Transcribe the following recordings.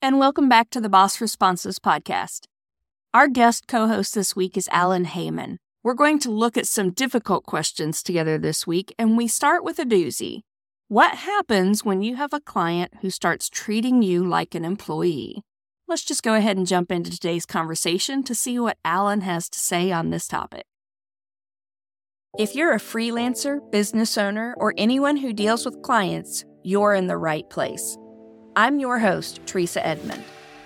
And welcome back to the Boss Responses podcast. Our guest co host this week is Alan Heymann. We're going to look at some difficult questions together this week, and we start with a doozy. What happens when you have a client who starts treating you like an employee? Let's just go ahead and jump into today's conversation to see what Alan has to say on this topic. If you're a freelancer, business owner, or anyone who deals with clients, you're in the right place. I'm your host, Treasa Edmond.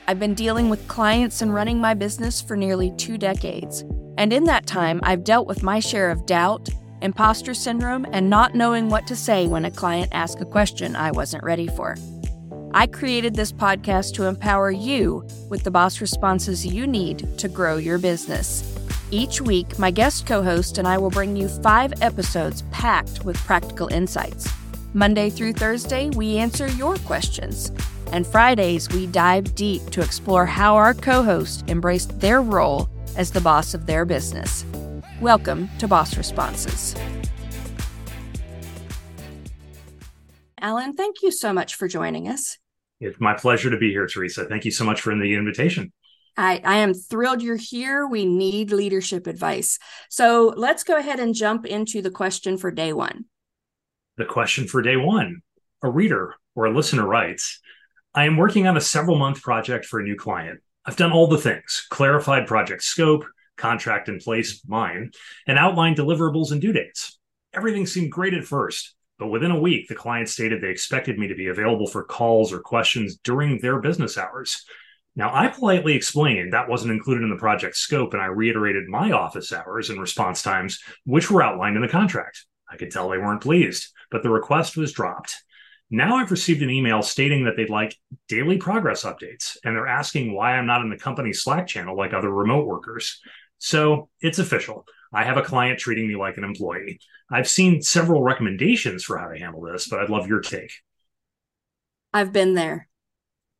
I've been dealing with clients and running my business for nearly two decades. And in that time, I've dealt with my share of doubt, imposter syndrome, and not knowing what to say when a client asks a question I wasn't ready for. I created this podcast to empower you with the boss responses you need to grow your business. Each week, my guest co host and I will bring you five episodes packed with practical insights. Monday through Thursday, we answer your questions. And Fridays, we dive deep to explore how our co host embraced their role as the boss of their business. Welcome to Boss Responses. Alan, thank you so much for joining us. It's my pleasure to be here, Treasa. Thank you so much for the invitation. I, I am thrilled you're here. We need leadership advice. So let's go ahead and jump into the question for day one the question for day one. A reader or a listener writes I am working on a several month project for a new client. I've done all the things clarified project scope, contract in place, mine, and outlined deliverables and due dates. Everything seemed great at first, but within a week, the client stated they expected me to be available for calls or questions during their business hours. Now, I politely explained that wasn't included in the project scope, and I reiterated my office hours and response times, which were outlined in the contract. I could tell they weren't pleased but the request was dropped. Now I've received an email stating that they'd like daily progress updates, and they're asking why I'm not in the company Slack channel like other remote workers. So it's official. I have a client treating me like an employee. I've seen several recommendations for how to handle this, but I'd love your take. I've been there.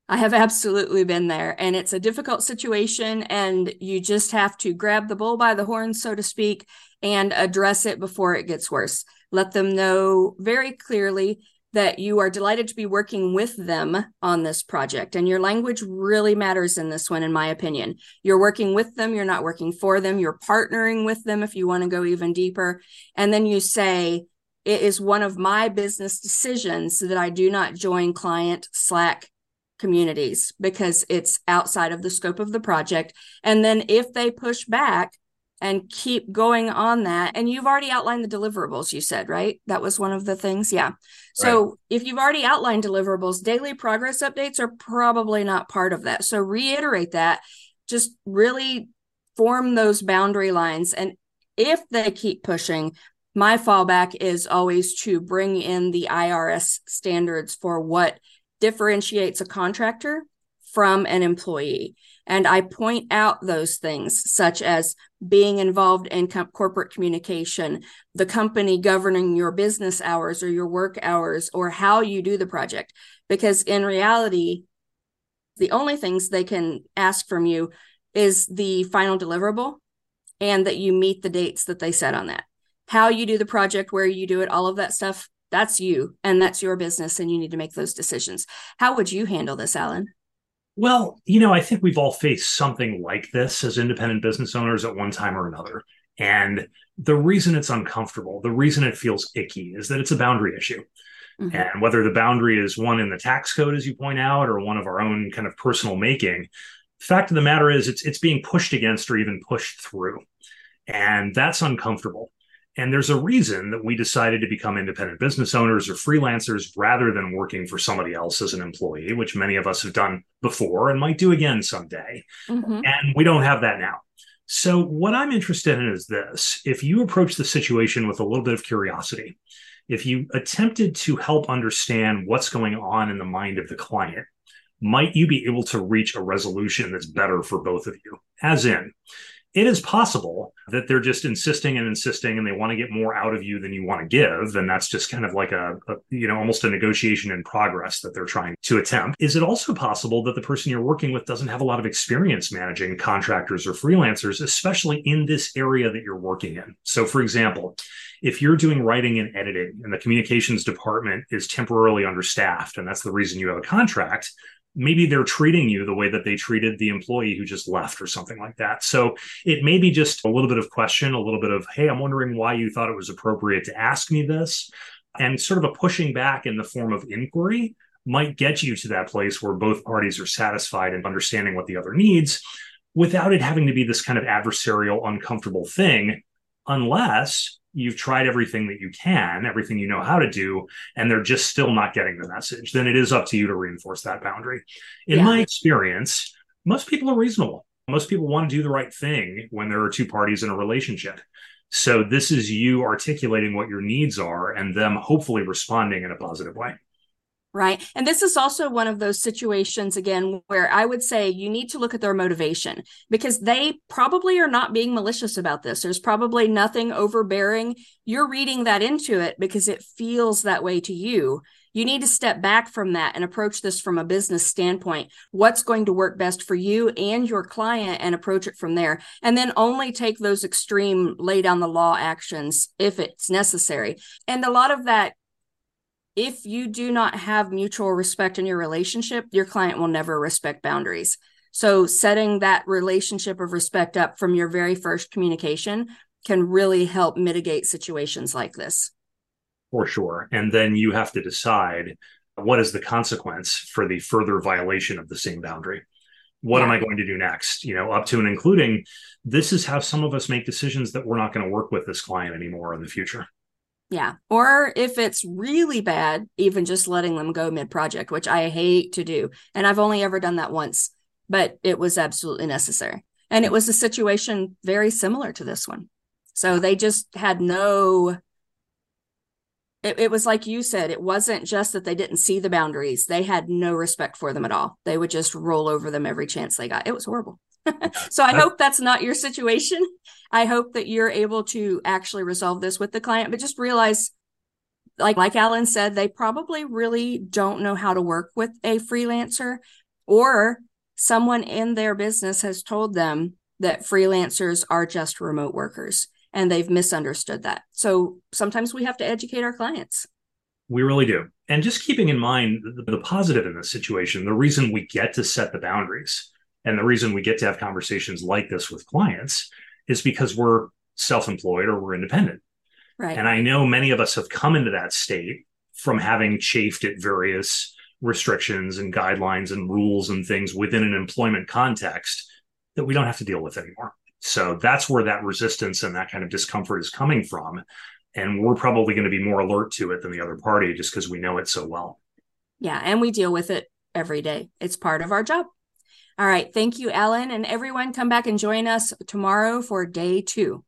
I have absolutely been there. And it's a difficult situation. And you just have to grab the bull by the horns, so to speak, and address it before it gets worse. Let them know very clearly that you are delighted to be working with them on this project. And your language really matters in this one, in my opinion. You're working with them, you're not working for them, you're partnering with them if you want to go even deeper. And then you say, it is one of my business decisions that I do not join client Slack communities because it's outside of the scope of the project. And then if they push back, and keep going on that. And you've already outlined the deliverables, you said, right? That was one of the things. Yeah. So right. if you've already outlined deliverables, daily progress updates are probably not part of that. So reiterate that, just really form those boundary lines. And if they keep pushing, my fallback is always to bring in the IRS standards for what differentiates a contractor from an employee. And I point out those things, such as being involved in co- corporate communication, the company governing your business hours or your work hours, or how you do the project. Because in reality, the only things they can ask from you is the final deliverable and that you meet the dates that they set on that. How you do the project, where you do it, all of that stuff, that's you and that's your business, and you need to make those decisions. How would you handle this, Alan? Well, you know, I think we've all faced something like this as independent business owners at one time or another. And the reason it's uncomfortable, the reason it feels icky is that it's a boundary issue. Mm-hmm. And whether the boundary is one in the tax code, as you point out, or one of our own kind of personal making, fact of the matter is it's it's being pushed against or even pushed through. And that's uncomfortable. And there's a reason that we decided to become independent business owners or freelancers rather than working for somebody else as an employee, which many of us have done before and might do again someday. Mm-hmm. And we don't have that now. So, what I'm interested in is this if you approach the situation with a little bit of curiosity, if you attempted to help understand what's going on in the mind of the client, might you be able to reach a resolution that's better for both of you? As in, it is possible that they're just insisting and insisting and they want to get more out of you than you want to give. And that's just kind of like a, a, you know almost a negotiation in progress that they're trying to attempt. Is it also possible that the person you're working with doesn't have a lot of experience managing contractors or freelancers especially in this area that you're working in? So for example if you're doing writing and editing and the communications department is temporarily understaffed and that's the reason you have a contract maybe they're treating you the way that they treated the employee who just left or something like that. So it may be just a little bit of question, a little bit of, hey, I'm wondering why you thought it was appropriate to ask me this. And sort of a pushing back in the form of inquiry might get you to that place where both parties are satisfied and understanding what the other needs without it having to be this kind of adversarial, uncomfortable thing, unless you've tried everything that you can, everything you know how to do, and they're just still not getting the message, then it is up to you to reinforce that boundary. In yeah. my experience, most people are reasonable. Most people want to do the right thing when there are two parties in a relationship. So this is you articulating what your needs are and them hopefully responding in a positive way right? And this is also one of those situations, again, where I would say you need to look at their motivation because they probably are not being malicious about this. There's probably nothing overbearing. You're reading that into it because it feels that way to you. You need to step back from that and approach this from a business standpoint. What's going to work best for you and your client and approach it from there. And then only take those extreme lay down the law actions if it's necessary. And a lot of that if you do not have mutual respect in your relationship, your client will never respect boundaries. So, setting that relationship of respect up from your very first communication can really help mitigate situations like this. For sure. And then you have to decide what is the consequence for the further violation of the same boundary? What yeah. am I going to do next? You know, up to and including this is how some of us make decisions that we're not going to work with this client anymore in the future. Yeah. Or if it's really bad, even just letting them go mid project, which I hate to do. And I've only ever done that once, but it was absolutely necessary. And it was a situation very similar to this one. So they just had no, it, it was like you said, it wasn't just that they didn't see the boundaries, they had no respect for them at all. They would just roll over them every chance they got. It was horrible. so I hope that's not your situation. I hope that you're able to actually resolve this with the client, but just realize like like Alan said, they probably really don't know how to work with a freelancer or someone in their business has told them that freelancers are just remote workers and they've misunderstood that. So sometimes we have to educate our clients. We really do. And just keeping in mind the, the positive in this situation, the reason we get to set the boundaries and the reason we get to have conversations like this with clients is because we're self-employed or we're independent. Right. And I know many of us have come into that state from having chafed at various restrictions and guidelines and rules and things within an employment context that we don't have to deal with anymore. So that's where that resistance and that kind of discomfort is coming from. And we're probably going to be more alert to it than the other party just because we know it so well. Yeah. And we deal with it every day. It's part of our job. All right. Thank you, Alan. And everyone, come back and join us tomorrow for day two.